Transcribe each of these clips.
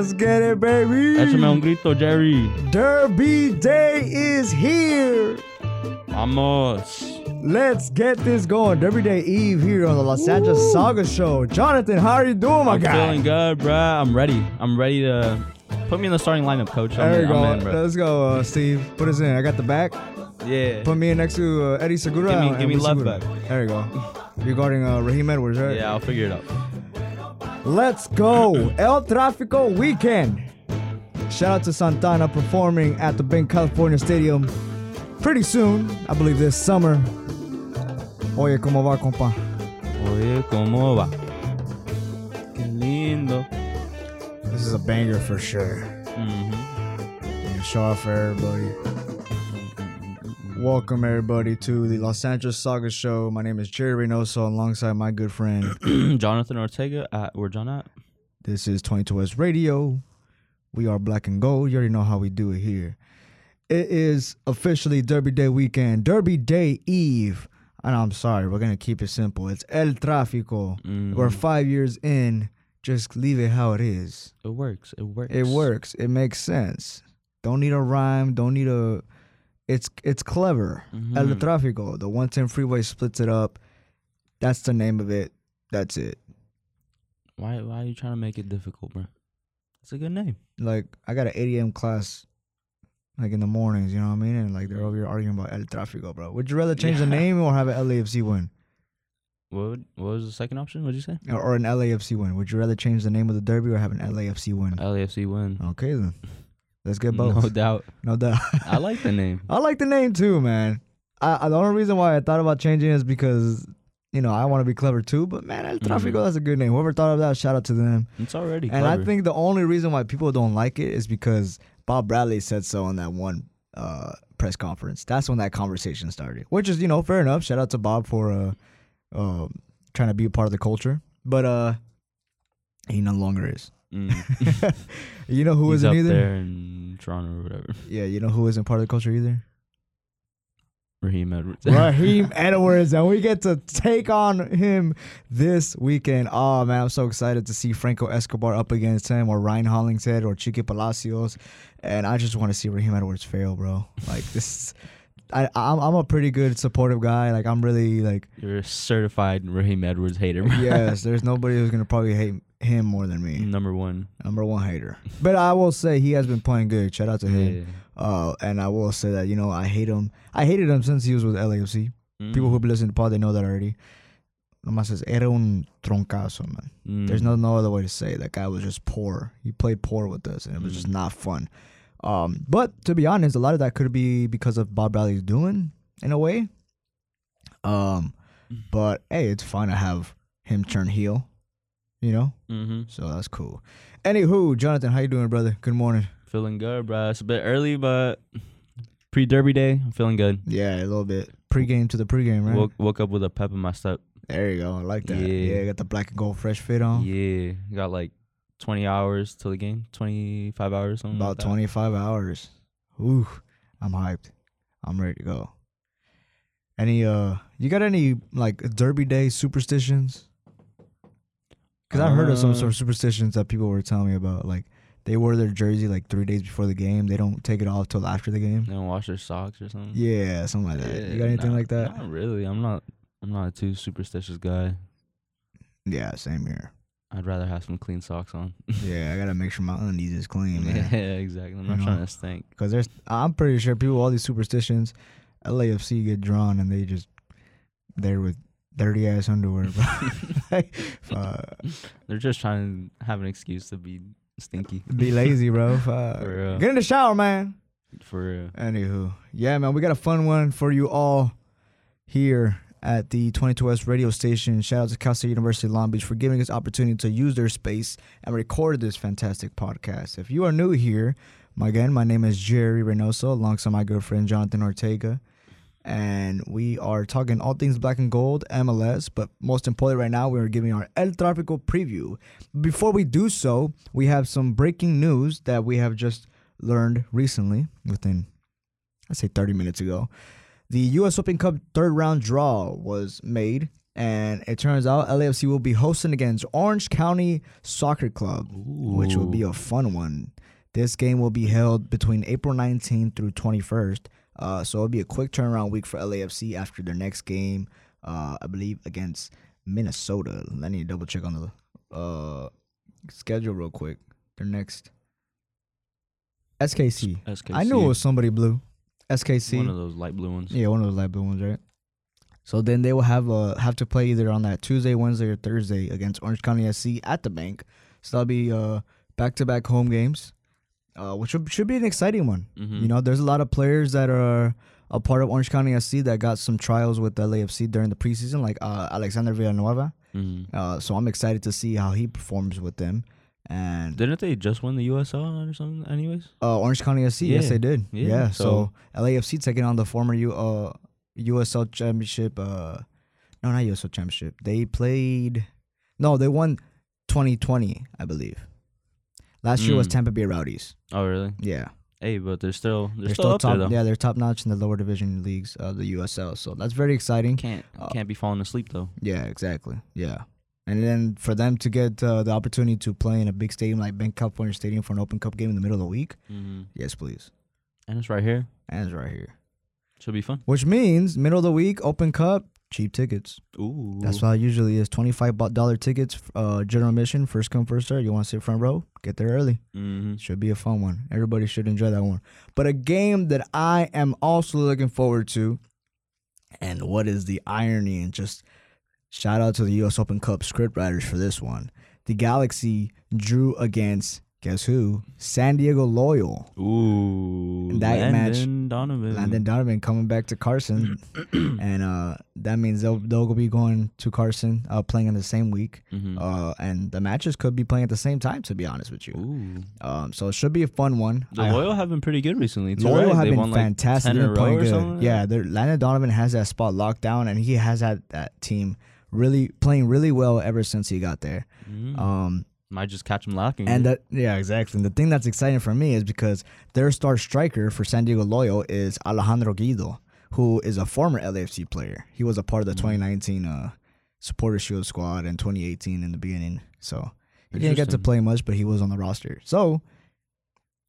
Let's get it, baby. Échame un grito, Jerry. Derby Day is here. Vamos. Let's get this going. Derby Day Eve here on the Los Angeles Saga Show. Jonathan, how are you doing, my I'm guy? feeling good, bruh. I'm ready. I'm ready to put me in the starting lineup, coach. I'm, There you in, go. In. Let's go, uh, Steve. Put us in. I got the back. Yeah. Put me in next to uh, Eddie Segura. Give me- give me left Segura. back. There you go. Regarding uh, Raheem Edwards, right? Yeah, I'll figure it out. Let's go. El Tráfico weekend. Shout out to Santana performing at the Bank California Stadium pretty soon. I believe this summer. Oye, ¿cómo va, compa? Oye, ¿cómo va? Qué lindo. This is a banger for sure. Mhm. Yeah, Show off for everybody. Welcome everybody to the Los Angeles Saga Show. My name is Jerry Reynoso alongside my good friend. Jonathan Ortega. At, where John at? This is 22S Radio. We are black and gold. You already know how we do it here. It is officially Derby Day weekend, Derby Day Eve. And I'm sorry, we're going to keep it simple. It's El Tráfico. Mhm. We're five years in. Just leave it how it is. It works. It works. It works. It makes sense. Don't need a rhyme. Don't need a. It's it's clever. El Mhm. Tráfico. The 110 freeway splits it up. That's the name of it. That's it. Why? Why are you trying to make it difficult, bro? It's a good name. like I got an 8 a.m. class like in the mornings, you know what I mean? And like they're over here arguing about El Tráfico, bro. Would you rather change the name or have an LAFC win? What? would- What was the second option? What'd you say? Or, or an LAFC win? Would you rather change the name of the derby or have an LAFC win? LAFC win. Okay then. Let's get both. No doubt. No doubt. I like the name. I like the name too, man. I, I the only reason why I thought about changing is because you know I want to be clever too. But man, El Tráfico, Mhm. that's a good name. Whoever thought of that, shout out to them. It's already. And I think the only reason why people don't like it is because Bob Bradley said so in that one uh, press conference. That's when that conversation started, which is you know fair enough. Shout out to Bob for uh, uh, trying to be a part of the culture, but uh, he no longer is. Mm. you know who He's isn't up either? there in Toronto or whatever. Yeah, you know who isn't part of the culture either? Raheem Edwards. Raheem Edwards, and we get to take on him this weekend. Oh man, I'm so excited to see Franco Escobar up against him, or Ryan Hollingshead, or Chiqui Palacios, and I just want to see Raheem Edwards fail, bro. Like this, I I'm, I'm a pretty good supportive guy. Like I'm really like You're a certified Raheem Edwards hater. bro. yes. There's nobody who's gonna probably hate him more than me. Number one. Number one hater. But I will say he has been playing good. Shout out to him. Yeah. Uh, and I will say that you know I hate him. I hated him since he was with LAFC. People Mm. who be listening to pod, they know that already. Nomás says, era un troncazo, man. Mm. There's no no other way to say it. That guy was just poor. He played poor with us, and it was just Mm. not fun. Um, but to be honest, a lot of that could be because of Bob Bradley's doing, in a way. Um, but hey, it's fun to have him turn heel, you know. Mm-hmm. So that's cool. Anywho, Jonathan, how you doing, brother? Good morning. Feeling good, bro. It's a bit early, but pre Derby day, I'm feeling good. Yeah, a little bit pre-game to the pre-game, right? Woke woke up with a pep in my step. there you go. I like that. Yeah. Yeah, got the black and gold fresh fit on. Yeah, got like 20 hours till the game. 25 hours, something About like 25 hours. Ooh, I'm hyped. I'm ready to go. Any uh you got any like derby day superstitions? Cuz I heard of some Uh, sort of superstitions that people were telling me about like they wear their jersey like 3 days before the game. They don't take it off till after the game. They don't wash their socks or something. Yeah, something like that. You got anything nah, like that? Not really. I'm not. I'm not a too superstitious guy. Yeah, same here. I'd rather have some clean socks on. Yeah, I got to make sure my undies is clean, yeah, exactly. I'm You not know. trying to stink. Cuz there's I'm pretty sure people all these superstitions LAFC get drawn and they just there with dirty ass underwear, bro. like, fuck. They're just trying to have an excuse to be stinky. Be lazy, bro. Fuck. For real. Get in the shower, man. For real. Anywho, yeah, man, we got a fun one for you all here at the 22S radio station. Shout out to Cal State University Long Beach for giving us opportunity to use their space and record this fantastic podcast. If you are new here, my, again, my name is Jerry Reynoso alongside my good friend Jonathan Ortega. And we are talking all things black and gold, MLS, but most importantly, right now, we are giving our El Tráfico preview. Before we do so, we have some breaking news that we have just learned recently, within, I'd say 30 minutes ago, the U.S. Open Cup third round draw was made, and it turns out LAFC will be hosting against Orange County Soccer Club, which will be a fun one. This game will be held between April 19th through 21st. Uh, so it'll be a quick turnaround week for LAFC after their next game, uh, I believe, against Minnesota. I need to double check on the uh, schedule real quick. Their next SKC. SKC. I knew it was somebody blue. SKC. one of those light blue ones. Yeah, one of those light blue ones, right? So then they will have uh have to play either on that Tuesday, Wednesday, or Thursday against Orange County SC at the bank. So that'll be uh back to back home games, uh, which should, should be an exciting one. Mhm. You know, there's a lot of players that are a part of Orange County SC that got some trials with LAFC during the preseason, like uh, Alexander Villanueva. Mhm. Uh, so I'm excited to see how he performs with them. And Didn't they just win the USL or something? Anyways. Uh, Orange County SC, yes, they did. Yeah. Yeah, so, so- LAFC taking on the former U uh USL Championship. Uh, no, not USL Championship. They played. No, they won 2020, I believe. Last year was Mm. Tampa Bay Rowdies. Oh really? Yeah, Hey, but they're still they're, still, up top. there though. Yeah, they're top notch in the lower division leagues of the USL. So that's very exciting. Can't Uh, can't be falling asleep though. Yeah, exactly. Yeah. And then for them to get uh, the opportunity to play in a big stadium like Bank California Stadium for an Open Cup game in the middle of the week, hmm yes, please. And it's right here. And it's right here. Should be fun. Which means middle of the week, Open Cup, cheap tickets. Ooh. That's why it usually is twenty five dollar tickets, uh, general admission, first come first serve. You want to sit front row, get there early. hmm Should be a fun one. Everybody should enjoy that one. But a game that I am also looking forward to, and what is the irony and just shout out to the U.S. Open Cup script writers for this one. The Galaxy drew against guess who? San Diego Loyal. Ooh. That match- Landon Donovan. Landon Donovan coming back to Carson, and uh, that means they'll they'll be going to Carson, uh, playing in the same week, hmm uh, and the matches could be playing at the same time. To be honest with you, Ooh. um, so it should be a fun one. The I- Loyal have been pretty good recently too. Loyal right? have they been like fantastic. 10 They're playing good. Yeah, Landon Donovan has that spot locked down, and he has had that team really playing really well ever since he got there. Mhm. Um, Might just catch them lacking. and that yeah, exactly. And the thing that's exciting for me is because their star striker for San Diego Loyal is Alejandro Guido, who is a former LAFC player. He was a part of the Mhm. 2019 uh, Supporter Shield squad and 2018 in the beginning. So he didn't get to play much, but he was on the roster. So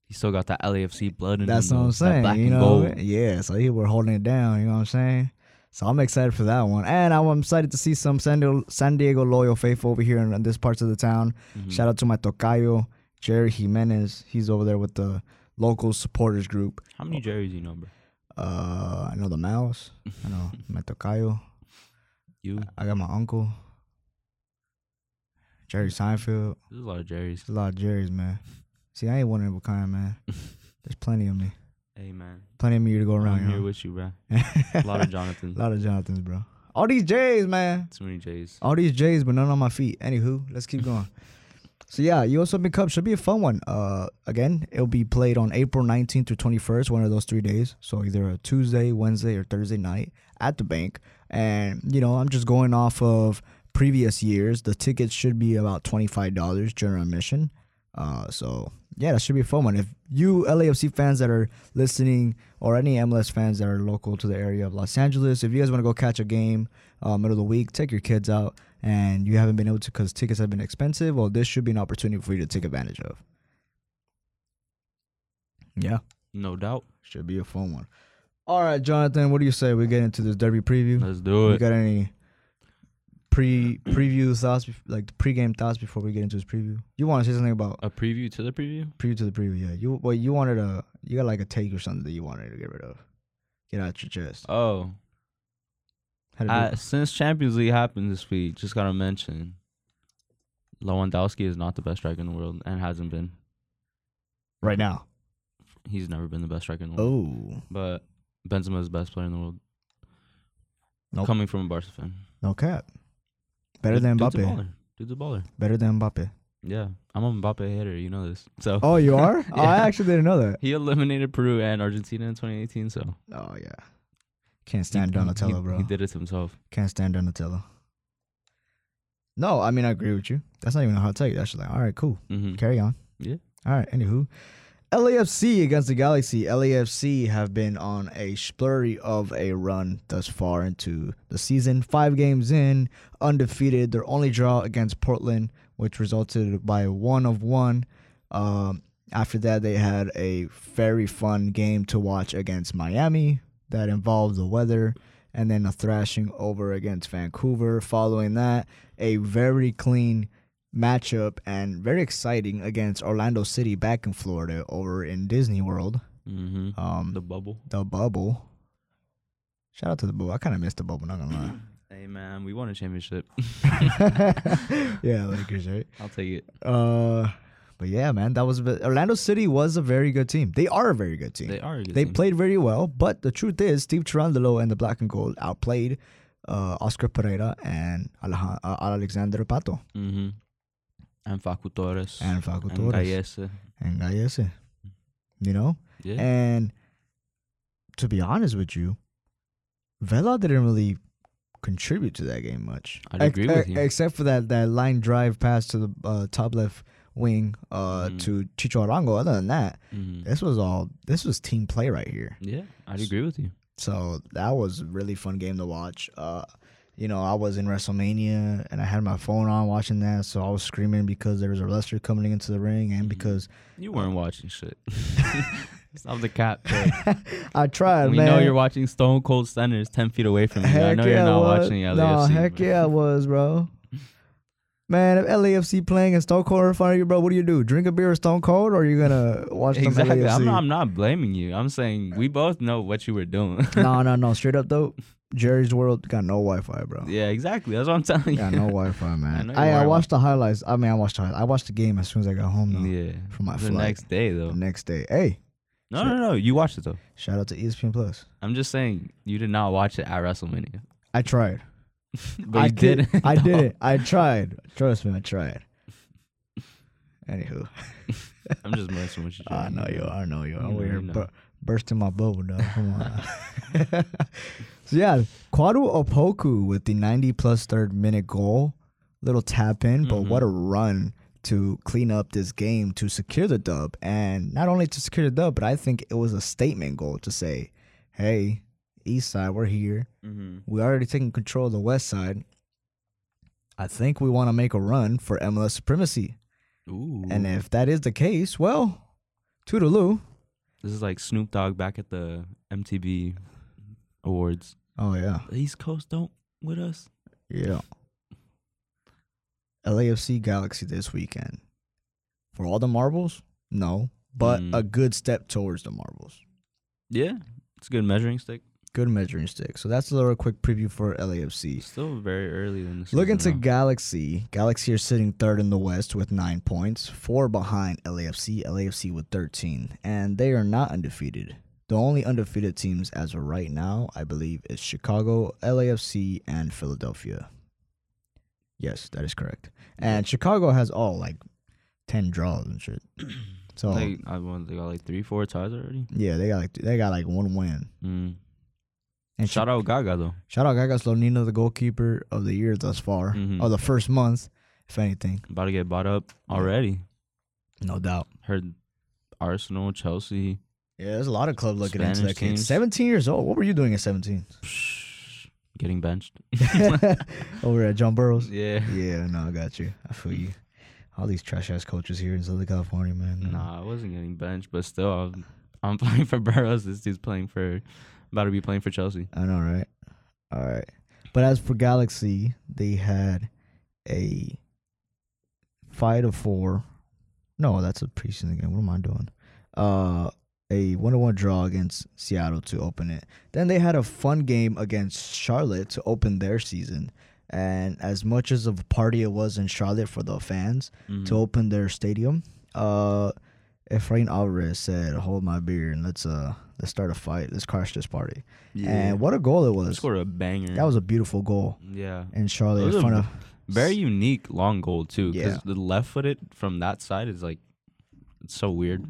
he still got that LAFC blood in that's him. what I'm saying. black You and know, gold. yeah. So he were holding it down. You know what I'm saying? So I'm excited for that one, and I'm excited to see some San Diego, San Diego loyal faithful over here in, in this parts of the town. Mhm. Shout out to my tocayo Jerry Jimenez. He's over there with the local supporters group. How many Jerry's you know, bro? Uh, I know the mouse. I know my tocayo. You. I got my uncle, Jerry Seinfeld. There's a lot of Jerry's. There's a lot of Jerry's, man. See, I ain't one of a kind, man. There's plenty of me. Hey man, Plenty of me to go around. I'm here know? with you, bro. a lot of Jonathan. A lot of Jonathans, bro. All these J's, man. Too many J's. All these J's, but none on my feet. Anywho, let's keep going. so yeah, U.S. Open Cup should be a fun one. Uh, again, it'll be played on April 19th through 21st, one of those three days. So either a Tuesday, Wednesday, or Thursday night at the bank. And you know, I'm just going off of previous years. The tickets should be about $25 general admission. Uh, so yeah, that should be a fun one. If you LAFC fans that are listening, or any MLS fans that are local to the area of Los Angeles, if you guys want to go catch a game uh, middle of the week, take your kids out, and you haven't been able to because tickets have been expensive. Well, this should be an opportunity for you to take advantage of. Yeah, No doubt. should be a fun one. All right, Jonathan, what do you say we get into this derby preview? Let's do You it. got any pre preview thoughts, like the pregame thoughts before we get into this preview? You want to say something about A preview to the preview. preview to the preview? Yeah, you well, you wanted a you got like a take or something that you wanted to get rid of, get out your chest. Oh, How to do uh, it? since Champions League happened this week, just gotta mention, Lewandowski is not the best striker in the world and hasn't been. right now. He's never been the best striker in the world. Oh, But Benzema is the best player in the world. Nope. Coming from a Barca fan. no cap. Better Dude- than dude's a Mbappe. baller. Dude's a baller. Better than Mbappe. Yeah, I'm a Mbappe hater. You know this. So. Oh, you are? Oh, I actually didn't know that. He eliminated Peru and Argentina in 2018. So. Oh yeah. Can't stand he, Donatello, he- bro. He did it to himself. Can't stand Donatello. No, I mean I agree with you. That's not even a hot take. That's just like, all right, cool. hmm Carry on. Yeah. All right. Anywho, LAFC against the Galaxy. LAFC have been on a splurry of a run thus far into the season. Five games in, undefeated. Their only draw against Portland, which resulted by one of one. Um, after that, they had a very fun game to watch against Miami that involved the weather, and then a thrashing over against Vancouver. Following that, a very clean matchup and very exciting against Orlando City back in Florida over in Disney World. Mm-hmm. Um, the bubble. the bubble. Shout out to the bubble. I kind of missed the bubble. Not gonna lie. Hey man, we won a championship. lie. yeah, Lakers, right? I'll take it. Uh, but yeah, man, that was a bit- Orlando City was a very good team. They are a very good team. They are. A good They team. played very well, but the truth is, Steve Cherundolo and the Black and Gold outplayed uh, Oscar Pereira and Alej- uh, Alexander Pato Mm-hmm. And Facu Torres. and Facu and Torres Gallese. and Gallese. You know, Yeah. and to be honest with you, Vela didn't really contribute to that game much. I'd agree with you. Except for that that line drive pass to the uh, top left wing uh, Mhm. to Chicho Arango. Other than that, mm-hmm. this was all this was team play right here. Yeah, I'd agree with you. So that was a really fun game to watch. Uh, you know, I was in WrestleMania and I had my phone on watching that, so I was screaming because there was a wrestler coming into the ring, and Mhm. because You weren't watching shit. Stop the cap. I tried, we man. know you're watching Stone Cold Centers ten feet away from you. I know yeah, you're not was. watching LAFC. No, heck bro. yeah, I was, bro. Man, if LAFC playing and Stone Cold in front of you, bro, what do you do? Drink a beer with Stone Cold, or are you gonna watch some Exactly. LAFC? I'm not, I'm not blaming you. I'm saying we both know what you were doing. no, no, no. Straight up though, Jerry's World got no Wi-Fi, bro. yeah, exactly. That's what I'm telling you. Got no Wi-Fi, man. I, I weren't watched the highlights. I mean, I watched the. I watched the game as soon as I got home. Though. Yeah. For my the flight. next day though. The next day, hey, No, no, no. You watched it though. shout out to ESPN Plus. I'm just saying you did not watch it at WrestleMania. I tried. But I you did. I did it. I tried. Trust me, I tried. Anywho, I'm just messing with you. I know you. are. I know you. are. I'm know, here you know. bu- bursting my bubble, dog. Come on. so yeah, Kwadwo Opoku with the 90 plus third minute goal, little tap in, but Mhm. what a run to clean up this game to secure the dub, and not only to secure the dub, but I think it was a statement goal to say, "Hey, East Side, we're here. Mm-hmm. We already taking control of the West Side. I think we want to make a run for MLS supremacy." Ooh. And if that is the case, well, toodaloo. This is like Snoop Dogg back at the MTV Awards. Oh yeah, The East Coast don't with us. yeah. LAFC Galaxy this weekend. For all the marbles? No, but Mm. a good step towards the marbles. Yeah, it's a good measuring stick. Good measuring stick. So that's a little quick preview for LAFC. Still very early in the season. Looking to though. Galaxy, Galaxy are sitting third in the West with nine points, four behind LAFC, LAFC with 13, and they are not undefeated. The only undefeated teams as of right now, I believe, is Chicago, LAFC, and Philadelphia. Yes, that is correct. And Chicago has all like 10 draws and shit. So They, I want they got like three, four ties already. yeah, they got like they got like one win. Mm. And Shout out Gaga though. shout out Gaga Slonina, the goalkeeper of the year thus far, Mhm. or the first month, if anything, About to get bought up already. no doubt. Heard Arsenal, Chelsea, Yeah, there's a lot of clubs looking into that kid. teams. 17 years old. What were you doing at 17? getting benched. Over at John Burroughs? yeah. Yeah, no, I got you. I feel you. All these trash ass coaches here in Southern California, man. Nah, I wasn't getting benched, but still, I'm, I'm playing for Burroughs. This dude's playing for, about to be playing for Chelsea. I know, right? All right. But as for Galaxy, they had a five to four. No, that's a preseason game. What am I doing? Uh, a one to one draw against Seattle to open it. Then they had a fun game against Charlotte to open their season. And as much as of a party it was in Charlotte for the fans Mhm. to open their stadium, uh, Efrain Alvarez said, "Hold my beer and let's uh let's start a fight. Let's crash this party." And what a goal it was! scored a banger. That was a beautiful goal yeah, in Charlotte It was in a front of. very unique long goal too. Because Yeah. the left footed from that side is like, it's so weird.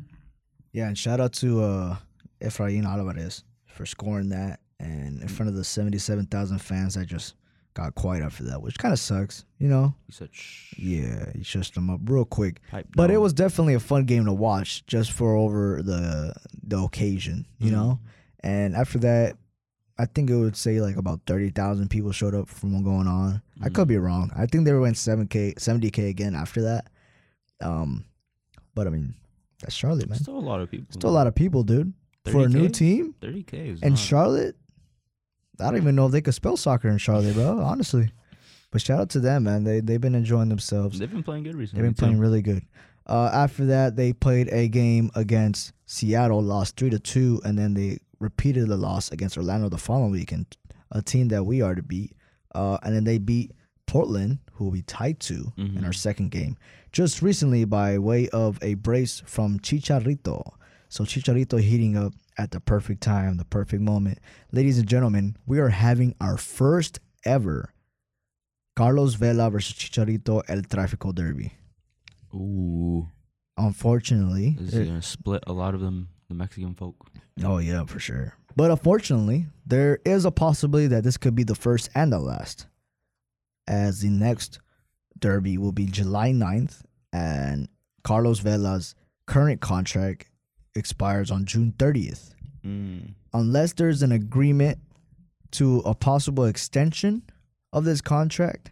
Yeah, and shout out to uh, Efrain Alvarez for scoring that and in front of the seventy-seven thousand fans that just got quiet after that, which kind of sucks, you know. He said, "Shh." Yeah, he shushed them up real quick. Pipe But it was definitely a fun game to watch just for over the the occasion, you Mhm. know. And after that, I think it would say like about thirty thousand people showed up from what going on. I could be wrong. I think they went seven k, seventy k again after that. Um, but I mean, that's Charlotte, man. Still a lot of people. Still a lot of people, dude. For a new team 30k and not- Charlotte, I don't even know if they could spell soccer in Charlotte, bro. Honestly, but shout out to them, man. They they've been enjoying themselves. They've been playing good recently. They've been playing really good. Uh, after that, they played a game against Seattle, lost three to two, and then they repeated the loss against Orlando the following weekend, a team that we are to beat. Uh, and then they beat Portland, who we tied to in our Mhm. second game, just recently by way of a brace from Chicharito. So Chicharito heating up at the perfect time, the perfect moment. Ladies and gentlemen, we are having our first ever Carlos Vela versus Chicharito El Tráfico Derby. Ooh, Unfortunately, this it- is gonna split a lot of them, the Mexican folk. oh yeah, for sure. But unfortunately, there is a possibility that this could be the first and the last, as the next derby will be July 9th, and Carlos Vela's current contract expires on June 30th. Mm. Unless there's an agreement to a possible extension of this contract,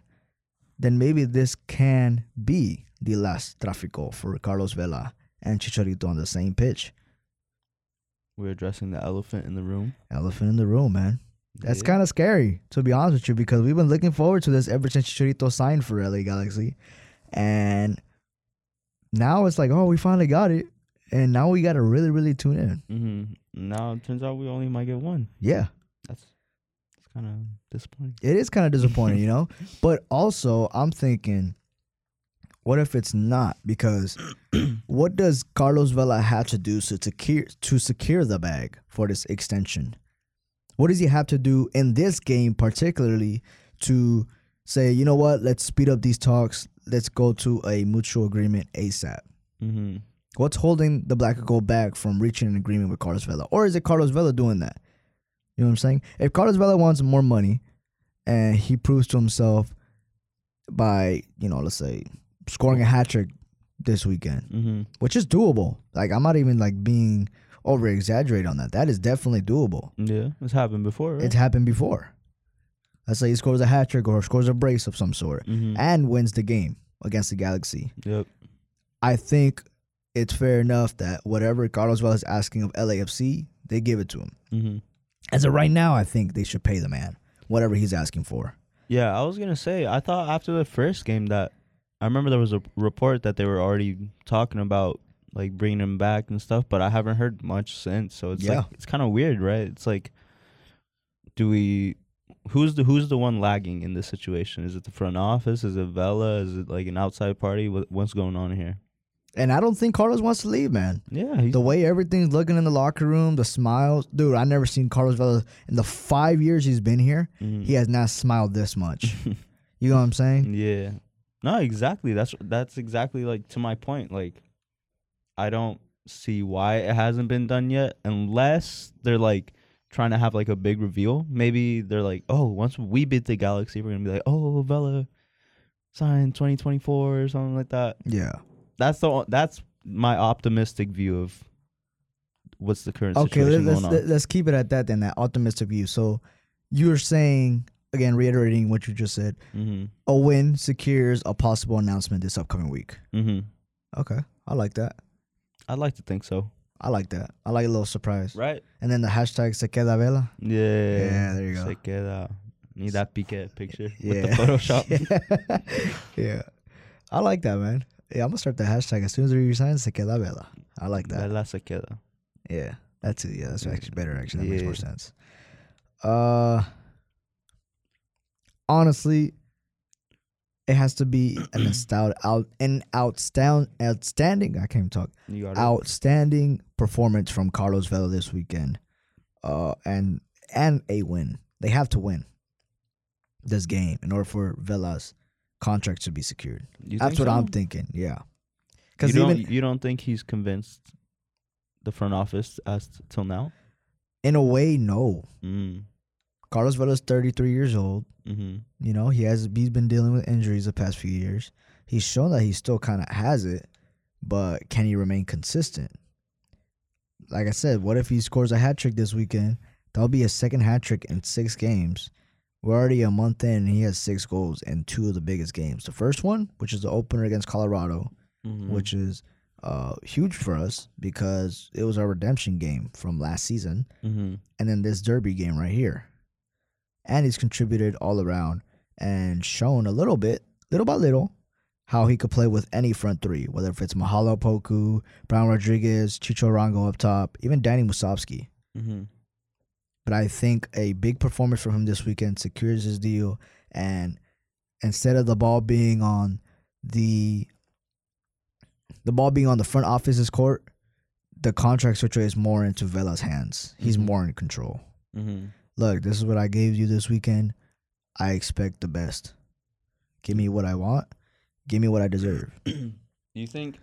then maybe this can be the last Tráfico for Carlos Vela and Chicharito on the same pitch. We're addressing the elephant in the room. Elephant in the room, man. That's Yeah. kind of scary, to be honest with you, because we've been looking forward to this ever since Chicharito signed for LA Galaxy. And now it's like, oh, we finally got it. And now we got to really, really tune in. Mm-hmm. Now it turns out we only might get one. Yeah, That's that's kind of disappointing. it is kind of disappointing, you know? But also, I'm thinking, what if it's not? Because what does Carlos Vela have to do to secure, to secure the bag for this extension? What does he have to do in this game, particularly, to say, you know what, let's speed up these talks, let's go to a mutual agreement ASAP? Mm-hmm. What's holding the Black and Gold back from reaching an agreement with Carlos Vela? Or is it Carlos Vela doing that? You know what I'm saying? If Carlos Vela wants more money and he proves to himself by, you know, let's say scoring a hat trick this weekend, Mm-hmm. which is doable. Like I'm not even like being over exaggerated on that. That is definitely doable. Yeah, it's happened before. Right? It's happened before. Let's say he scores a hat trick or scores a brace of some sort mm-hmm. and wins the game against the Galaxy. Yep. I think it's fair enough that whatever Carlos Vela is asking of LAFC, they give it to him. Mm-hmm. As of right now, I think they should pay the man whatever he's asking for. Yeah, I was gonna say. I thought after the first game that I remember there was a report that they were already talking about like bringing him back and stuff, but I haven't heard much since. So it's Yeah. like it's kind of weird, right? It's like, do we? Who's the who's the one lagging in this situation? Is it the front office? Is it Vela? Is it like an outside party? What, what's going on here? And I don't think Carlos wants to leave, man. Yeah, The way everything's looking in the locker room, the smiles, dude. I never seen Carlos Vela in the five years he's been here. Mhm. He has not smiled this much. you know what I'm saying? Yeah. No, exactly. That's that's exactly like to my point. Like I don't see why it hasn't been done yet unless they're like trying to have like a big reveal. Maybe they're like, "Oh, once we beat the Galaxy, we're going to be like, "Oh, Vela signed 2024 or something like that." Yeah. That's the that's my optimistic view of what's the current Okay, situation let, let's going on. let's keep it at that then. That optimistic view. So you're saying again, reiterating what you just said, mhm. a win secures a possible announcement this upcoming week. Mhm. Okay, I like that. I'd like to think so. I like that. I like a little surprise. Right? And then the hashtag se queda vela. Yeah. Yeah, there you go. Se queda. Need that pique picture Yeah. with the Photoshop. yeah. I like that, man. Yeah, I'm gonna start the hashtag as soon as we resign se queda vela. I like that. Vela se queda. Yeah. That's it. Yeah, that's actually better actually. That makes more sense. Uh honestly, it has to be an outstanding out an outstanding outstanding I can't even talk. You got it. outstanding performance from Carlos Vela this weekend, uh, and and a win. They have to win this game in order for Vela's contract to be secured. You That's what so? I'm thinking. Yeah, You because don't, even you don't think he's convinced the front office as t- till now? in a way, no, Mm. Carlos Vela's 33 years old. Mm-hmm. You know, he has he's been dealing with injuries the past few years. He's shown that he still kind of has it, but can he remain consistent? Like I said, what if he scores a hat trick this weekend? That'll be a second hat trick in six games. We're already a month in, and he has six goals in two of the biggest games. The first one, which is the opener against Colorado, Mm-hmm. which is uh, huge for us because it was our redemption game from last season Mm-hmm. and then this derby game right here. And he's contributed all around and shown a little bit, little by little, how he could play with any front three, whether if it's Mahala Opoku, Brian Rodriguez, Chicho Arango up top, even Danny Musovski. Mm-hmm. But I think a big performance from him this weekend secures his deal. And instead of the ball being on the the ball being on the front office's court, the contract switcher is more into Vela's hands. He's Mhm. more in control. Mm-hmm. look, this is what I gave you this weekend. I expect the best. Give me what I want. Give me what I deserve. you think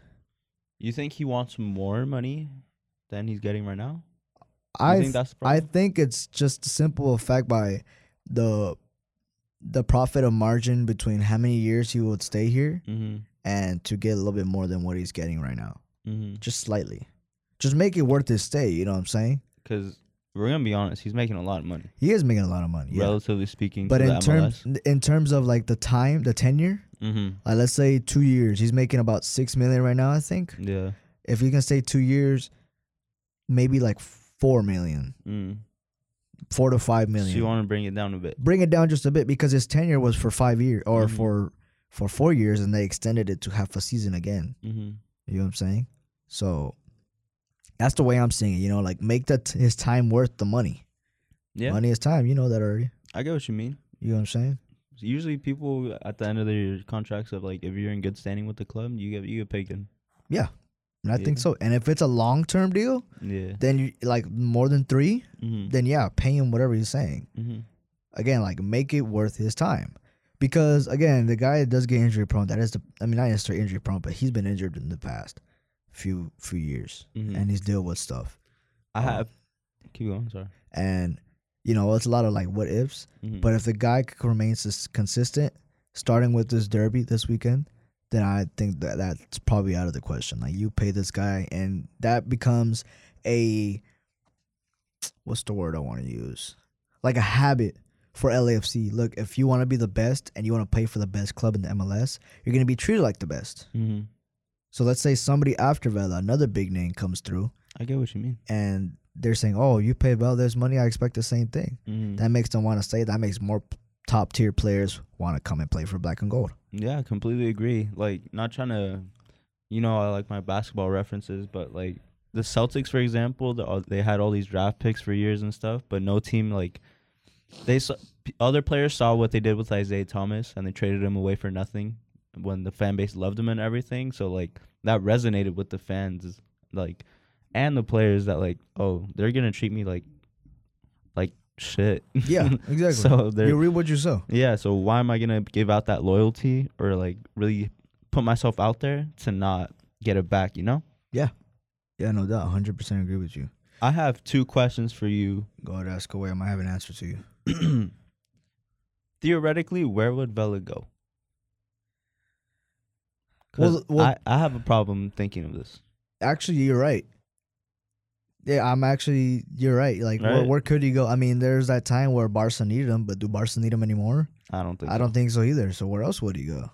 you think he wants more money than he's getting right now? I think that's I think it's just a simple effect by the the profit of margin between how many years he would stay here mm-hmm. and to get a little bit more than what he's getting right now. Mm-hmm. Just slightly. Just make it worth his stay, you know what I'm saying? Because we're gonna be honest, he's making a lot of money, He is making a lot of money. Yeah. relatively speaking. but in terms in terms of like the time, the tenure, mm-hmm. like let's say 2 years, he's making about 6 million right now, I think. yeah, if he can stay two years, maybe like four million, mm. four to five million. so you want to bring it down a bit? Bring it down just a bit because his tenure was for five years or Mhm. for for four years, and they extended it to half a season again. Mm-hmm. You know what I'm saying? So that's the way I'm seeing it. You know, like make that his time worth the money. Yeah, Money is time. You know that already. I get what you mean. You know what I'm saying? Usually, people at the end of their contracts of like, if you're in good standing with the club, you get you get paid good. And I think so. And if it's a long term deal, Yeah. then you like more than three, Mm-hmm. then yeah, pay him whatever he's saying. mm-hmm. again, like make it worth his time. Because again, the guy does get injury prone. That is the I mean not necessarily injury prone, but he's been injured in the past few few years. Mm-hmm. And he's dealt with stuff. I um, have. Keep going. Sorry. And you know, it's a lot of like what ifs. Mm-hmm. But if the guy remains consistent, starting with this derby this weekend, then I think that that's probably out of the question. Like you pay this guy, and that becomes a what's the word I want to use? Like a habit for LAFC. Look, if you want to be the best and you want to play for the best club in the MLS, you're gonna be treated like the best. mm-hmm. So let's say somebody after Vela, another big name, comes through, I get what you mean. and they're saying, "Oh, you pay Vela there's money, I expect the same thing." Mm-hmm. That makes them want to stay. That makes more top tier players want to come and play for Black and Gold. Yeah, I completely agree. Like, not trying to, you know, I like my basketball references, but like the Celtics, for example, the, uh, they had all these draft picks for years and stuff, but no team like they saw other players saw what they did with Isaiah Thomas and they traded him away for nothing when the fan base loved him and everything. So like that resonated with the fans, like, and the players that like, oh, they're gonna treat me like, like shit. Yeah, exactly. so you reap what you sow. yeah, so why am I gonna give out that loyalty or like really put myself out there to not get it back? You know. Yeah, Yeah, no doubt. 100% agree with you. I have two questions for you. Go ahead, ask away. I might have an answer to you. Theoretically, where would Vela go? Well, well- I, I have a problem thinking of this. Actually, you're right. Yeah, I'm actually, you're right. Like, where, Right. where could he go? I mean, there's that time where Barca needed him, but do Barca need him anymore? I don't think. I don't think so either. So, where else would he go?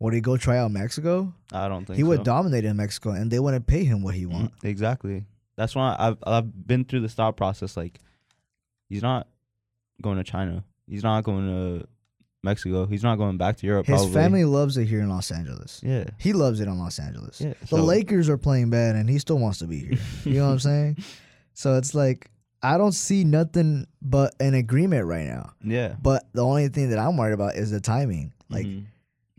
Would he go try out Mexico? I don't think He would dominate in Mexico, and they wouldn't pay him what he Mm, wants. Exactly. That's why I've I've been through the thought process. Like, he's not going to China. He's not going to Mexico. He's not going back to Europe. His probably. family loves it here in Los Angeles. Yeah. He loves it in Los Angeles. Yeah. The so- Lakers are playing bad, and he still wants to be here. You know what I'm saying? So it's like I don't see nothing but an agreement right now. Yeah. But the only thing that I'm worried about is the timing. Like, Mhm.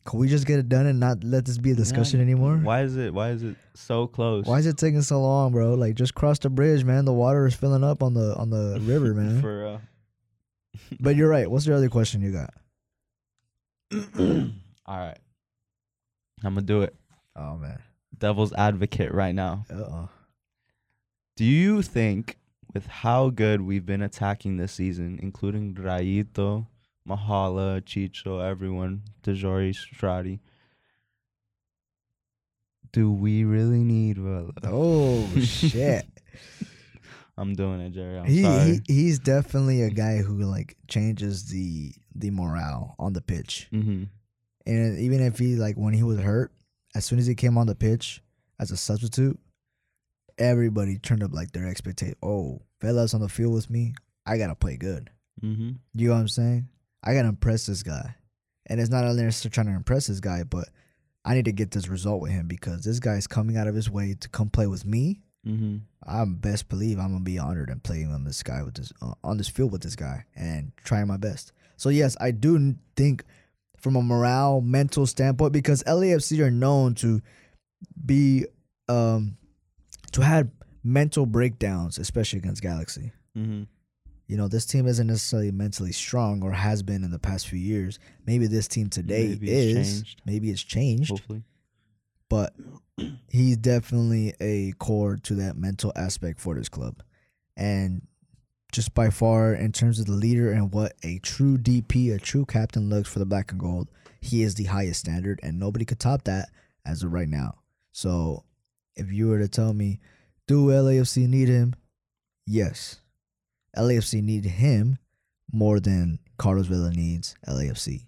can we just get it done and not let this be a discussion Yeah, anymore? Why is it? Why is it so close? Why is it taking so long, bro? Like, just cross the bridge, man. The water is filling up on the on the river, man. For uh, but you're right. What's the other question you got? All right, I'm gonna do it. Oh man. Devil's advocate right now. Uh oh. Do you think with how good we've been attacking this season, including Rayito, Mahala, Chicho, everyone, Tajouri, Shradi. Do we really need? Oh shit. I'm doing it, Jerry. I'm he, sorry. he he's definitely a guy who like changes the the morale on the pitch. mm-hmm. And even if he like when he was hurt, as soon as he came on the pitch as a substitute, everybody turned up like their expectation. Oh, Vela's on the field with me. I gotta play good. Mm-hmm. You know what I'm saying? I gotta impress this guy. And it's not only necessarily trying to impress this guy, but I need to get this result with him because this guy's coming out of his way to come play with me. Mm-hmm. I'm best believe I'm gonna be honored and playing on this guy with this uh, on this field with this guy and trying my best. So yes, I do think from a morale mental standpoint because LAFC are known to be um to have mental breakdowns, especially against Galaxy. Mm-hmm. You know, this team isn't necessarily mentally strong or has been in the past few years. Maybe this team today Maybe is. Maybe it's changed Hopefully. but he's definitely a core to that mental aspect for this club. And just by far, in terms of the leader and what a true DP, a true captain looks for the black and gold, he is the highest standard, and nobody could top that as of right now. So, if you were to tell me, do LAFC need him? Yes. LAFC need him more than Carlos Vela needs LAFC.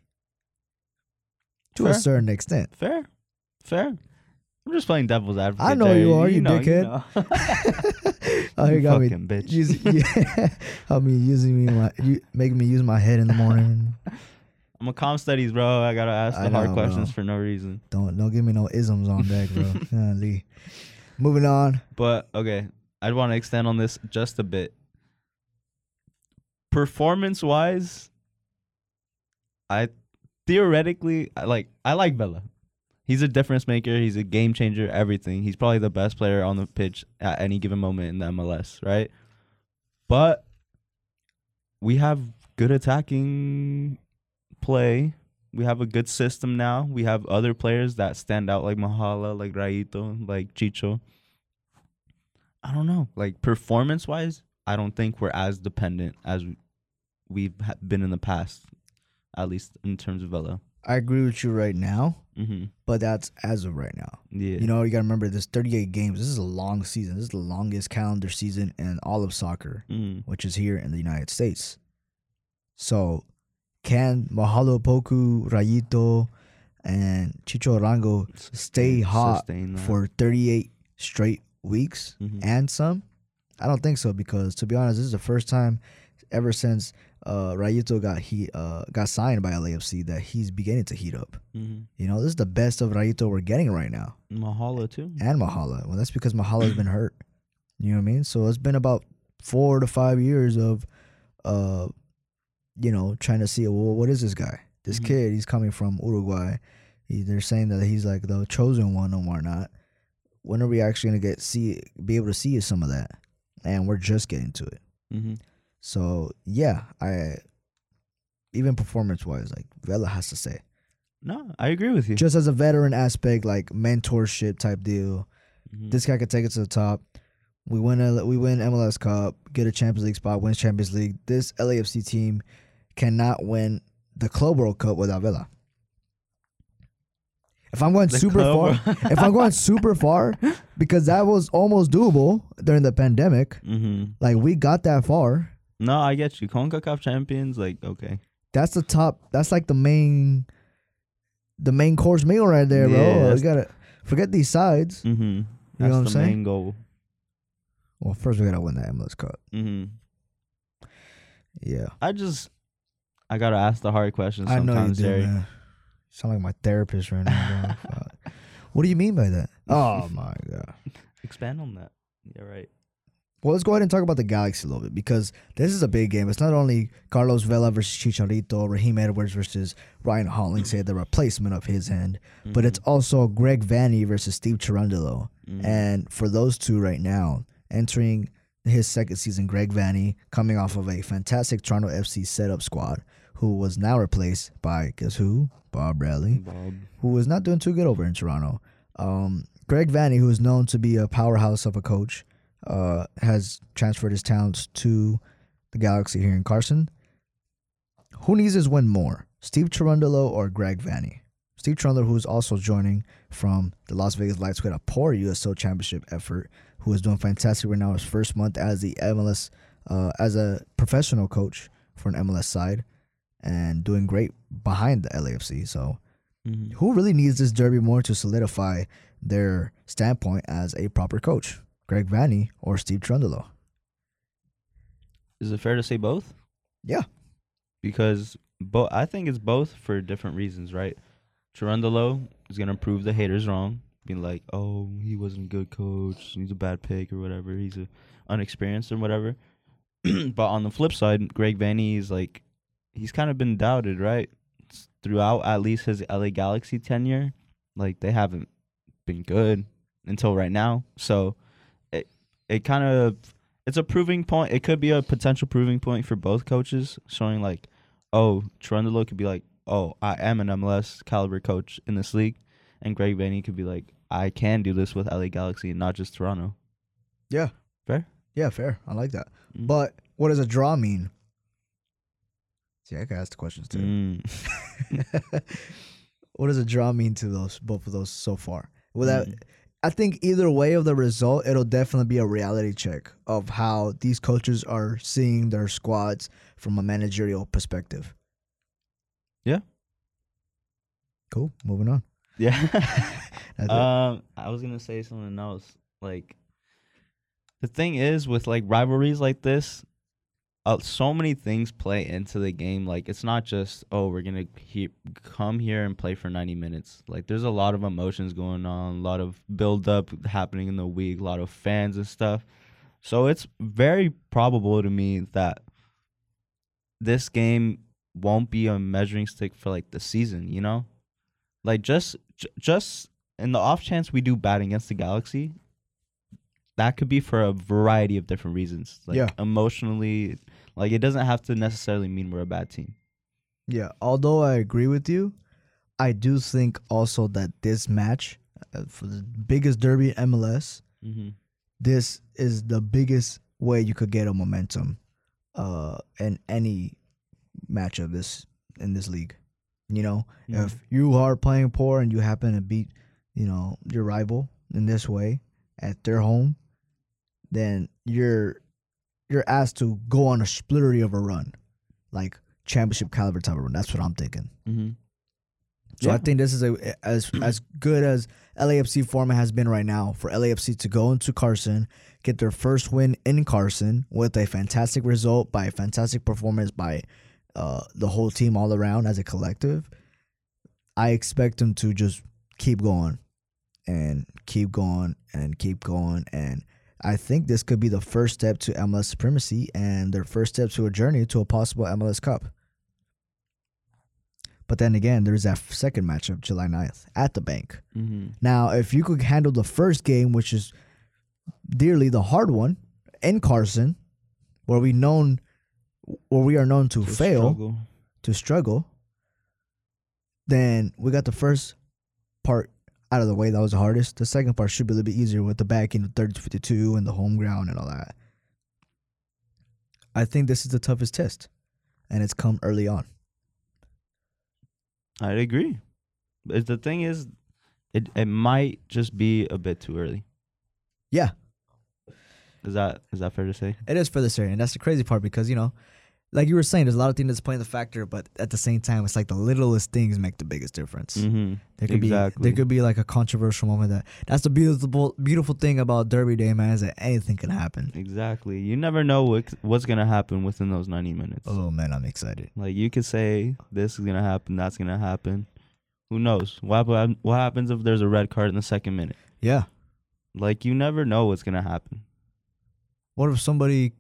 To a certain extent. Fair. Fair. I'm just playing devil's advocate. I know Jerry. you are, you know, dickhead. know. oh, you You got me. bitch. Use, yeah, I mean, using me, my, you making me use my head in the morning. I'm a com studies, bro. I gotta ask the hard questions bro. for no reason. Don't don't give me no isms on deck, bro. Golly. Moving on. But okay, I'd want to extend on this just a bit. Performance wise, I theoretically I like I like Vela. He's a difference maker. He's a game changer. Everything. He's probably the best player on the pitch at any given moment in the MLS, right? But we have good attacking play. We have a good system now. We have other players that stand out like Mahala, like Rayito, like Chicho. I don't know. Like performance wise, I don't think we're as dependent as we've been in the past, at least in terms of Vela. I agree with you right now, Mm-hmm. but that's as of right now. Yeah. You know, you got to remember this 38 games. This is a long season. This is the longest calendar season in all of soccer, Mm-hmm. which is here in the United States. So, can Mahala Opoku, Rayito, and Chicho Arango stay hot for 38 straight weeks Mhm. and some? I don't think so because to be honest, this is the first time ever since uh, Rayito got he uh, got signed by LAFC that he's beginning to heat up. mm-hmm. You know, this is the best of Rayito we're getting right now, Mahala too. and Mahala. Well, that's because Mahala's been hurt. You know what I mean? So it's been about four to five years of, uh, you know, trying to see well, what is this guy? This Mhm. kid, he's coming from Uruguay. He, they're saying that he's like the chosen one and whatnot. When are we actually gonna get see be able to see some of that? And we're just getting to it. Mm-hmm. So yeah, I even performance wise, like Vela has to say. No, I agree with you. Just as a veteran aspect, like mentorship type deal. Mhm. This guy could take it to the top. We win a, we win MLS Cup, get a Champions League spot, wins Champions League. This LAFC team cannot win the Club World Cup without Vela. If I'm going The super club- far, if I'm going super far, because that was almost doable during the pandemic. Mhm. Like we got that far. No, I get you. Concacaf champions, like okay. That's the top. That's like the main, the main course meal right there, Yeah, bro. You gotta forget these sides. Mm-hmm. That's know what I'm saying? main goal. Well, first we gotta win that MLS Cup. Mm-hmm. Yeah, I just, I gotta ask the hard questions I know you sometimes, do, Jerry. man. You sound like my therapist right now. what do you mean by that? Oh my god. Expand on that. Yeah, right. Well, let's go ahead and talk about the Galaxy a little bit because this is a big game. It's not only Carlos Vela versus Chicharito, Raheem Edwards versus Ryan Hollingshead, the replacement of his end, but it's also Greg Vanney versus Steve Cherundolo. Mhm. And for those two right now, entering his second season, Greg Vanney, coming off of a fantastic Toronto FC setup squad, who was now replaced by, guess who? Bob Bradley, Bob. who was not doing too good over in Toronto. Um, Greg Vanney, who is known to be a powerhouse of a coach, uh, has transferred his talents to the Galaxy here in Carson. Who needs this win more, Steve Cherundolo or Greg Vanney? Steve Cherundolo, who is also joining from the Las Vegas Lights, who had a poor USL Championship effort, who is doing fantastic right now. His first month as the MLS, uh, as a professional coach for an MLS side, and doing great behind the LAFC. So, Mhm. who really needs this derby more to solidify their standpoint as a proper coach? Greg Vanney or Steve Cherundolo? Is it fair to say both? Yeah. Because both, I think it's both for different reasons, right? Cherundolo is gonna prove the haters wrong, being like, "Oh, he wasn't a good coach. He's a bad pick or whatever. He's a unexperienced or whatever." but on the flip side, Greg Vanney is like, he's kind of been doubted, right? S- Throughout at least his LA Galaxy tenure, like they haven't been good until right now. So it kind of it's a proving point. It could be a potential proving point for both coaches, showing like, oh, Trundle could be like, oh, I am an MLS caliber coach in this league, and Greg Vanney could be like, I can do this with LA Galaxy and not just Toronto. Yeah. Fair. Yeah, fair. I like that. Mm. But what does a draw mean? See, I can ask the questions too. Mm. what does a draw mean to those both of those so far? Well, that Mm. I think either way of the result, it'll definitely be a reality check of how these coaches are seeing their squads from a managerial perspective. Yeah. Cool. Moving on. Yeah. Um, I was gonna say something else. Like, the thing is with like rivalries like this, uh, so many things play into the game. Like, it's not just oh we're gonna he- come here and play for ninety minutes. Like, there's a lot of emotions going on, a lot of build up happening in the week, a lot of fans and stuff. So it's very probable to me that this game won't be a measuring stick for like the season. You know, like just j- just in the off chance we do bad against the Galaxy, that could be for a variety of different reasons. Like Yeah. emotionally, like it doesn't have to necessarily mean we're a bad team. Yeah, although I agree with you, I do think also that this match uh, for the biggest derby in MLS, Mm-hmm. this is the biggest way you could get a momentum uh in any match of this in this league. You know, Mhm. if you are playing poor and you happen to beat, you know, your rival in this way at their home, then you're you're asked to go on a splittery of a run. Like championship caliber type of run. That's what I'm thinking. Mm-hmm. So I think this is a as as good as LAFC format has been right now for LAFC to go into Carson, get their first win in Carson with a fantastic result by a fantastic performance by uh, the whole team all around as a collective. I expect them to just keep going and keep going and keep going and I think this could be the first step to MLS supremacy and their first step to a journey to a possible MLS Cup. But then again, there's that second matchup, July 9th, at the bank. Mm-hmm. Now, if you could handle the first game, which is dearly the hard one, in Carson, where we known where we are known to, fail, to struggle, then we got the first part out of the way. That was the hardest. The second part should be a little bit easier with the back end of 30 to 52 and the home ground and all that. I think this is the toughest test, and it's come early on. I'd agree. But the thing is, it it might just be a bit too early. Yeah, Is that is that fair to say? It is for this area, and that's the crazy part because you know, like you were saying, there's a lot of things that's playing the factor, but at the same time, it's like the littlest things make the biggest difference. Mm-hmm. There could exactly. be there could be like a controversial moment that that's the beautiful beautiful thing about Derby Day, man, is that anything can happen. Exactly. You never know what what's gonna happen within those ninety minutes. Oh man, I'm excited. Like you could say this is gonna happen, that's gonna happen. Who knows? What what happens if there's a red card in the second minute? Yeah. Like you never know what's gonna happen. What if somebody?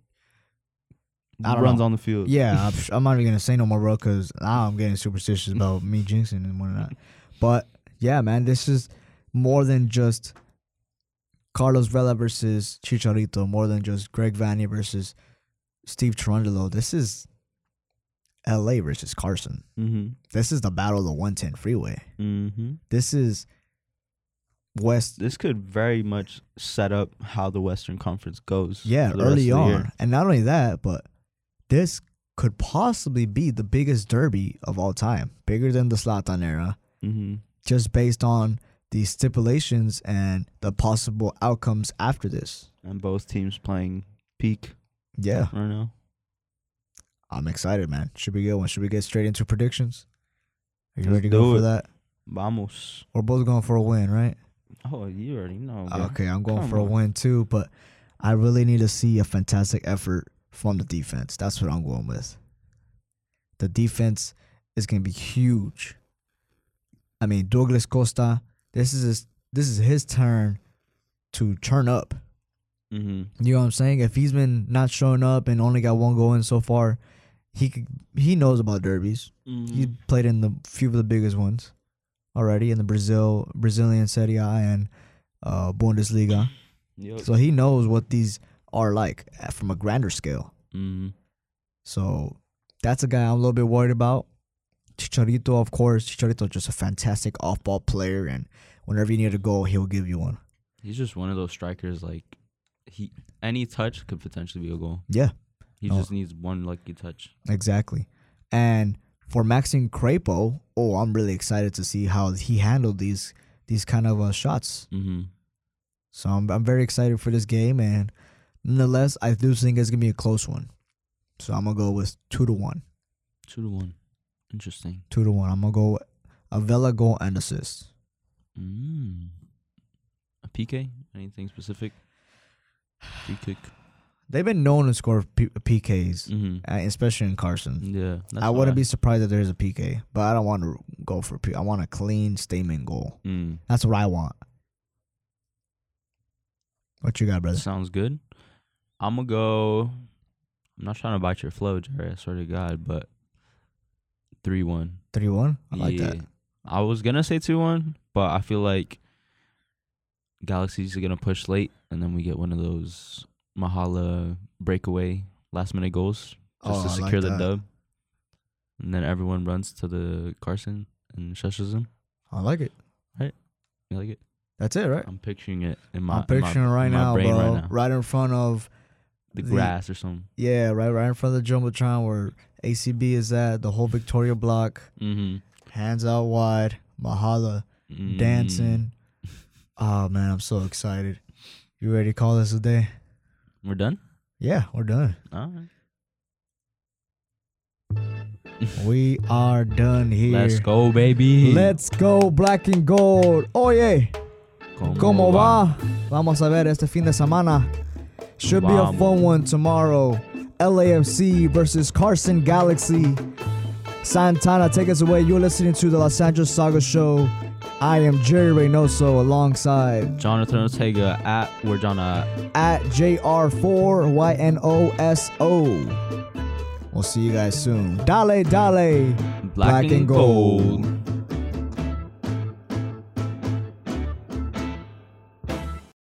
I runs know. on the field. Yeah, I'm, I'm not even gonna say no more, bro, because now I'm getting superstitious about me jinxing and whatnot. But yeah, man, this is more than just Carlos Vela versus Chicharito, more than just Greg Vanney versus Steve Cherundolo. This is L.A. versus Carson. Mm-hmm. This is the battle of the 110 freeway. Mm-hmm. This is West. This could very much set up how the Western Conference goes. Yeah, early on, and not only that, but this could possibly be the biggest derby of all time, bigger than the Zlatan era, Mhm. just based on the stipulations and the possible outcomes after this. And both teams playing peak Yeah, right now. I'm excited, man. Should we get one? Should we get straight into predictions? Are you Let's ready to go do for that? Vamos. We're both going for a win, right? Oh, you already know. Bro. Okay, I'm going Come for a win too, but I really need to see a fantastic effort from the defense. That's what I'm going with. The defense is going to be huge. I mean, Douglas Costa, this is his, this is his turn to turn up. Mm-hmm. You know what I'm saying? If he's been not showing up and only got one goal in so far, he could, he knows about derbies. He played in the few of the biggest ones already in the Brazil Brazilian Serie A and uh, Bundesliga. Yep. So he knows what these are like from a grander scale. mm-hmm. So that's a guy I'm a little bit worried about. Chicharito, of course. Chicharito just a fantastic off-ball player, and whenever you need a goal, he'll give you one. He's just one of those strikers. Like he, any touch could potentially be a goal. Yeah, He Oh. just needs one lucky touch. exactly. And for Maxime Crépeau, oh, I'm really excited to see how he handled these these kind of uh, shots. Mm-hmm. So I'm I'm very excited for this game, and nonetheless, I do think it's gonna be a close one. So I'm gonna go with two to one. Two to one. Interesting. Two to one. I'm gonna go a Vela goal and assist. Mm. A PK? Anything specific? Free kick. They've been known to score P- PKs, Mm-hmm. uh, especially in Carson. Yeah. That's I wouldn't why. be surprised if there's a PK, but I don't want to go for a P. I want a clean statement goal. Mm. That's what I want. What you got, brother? Sounds good. I'm gonna go. I'm not trying to bite your flow, Jerry. I swear to God, but three one. Three one. I like that. I was gonna say two one, but I feel like Galaxy's gonna push late, and then we get one of those Mahala breakaway last minute goals just Oh, to I like secure the dub. And then everyone runs to the Carson and shushes him. I like it. Right? You like it? That's it, right? I'm picturing it in my. I'm picturing my, right now, bro. Right now. Right in front of The, the- grass or something. yeah, right, right in front of the jumbotron where ACB is at. The whole Victoria block, Mm-hmm. hands out wide, Mahala Mm. dancing. Oh man, I'm so excited. You ready to call this a day? We're done. Yeah, we're done. All right. We are done here. Let's go, baby. Let's go, black and gold. Oye, ¿cómo va? Vamos a ver este fin de semana. Should be a fun one tomorrow. LAFC versus Carson Galaxy. Santana, take us away. You're listening to the Los Angeles Saga Show. I am Jerry Reynoso alongside Jonathan Ortega at where John uh, at. at JR4YNOSO. We'll see you guys soon. Dale, dale. Black, and gold.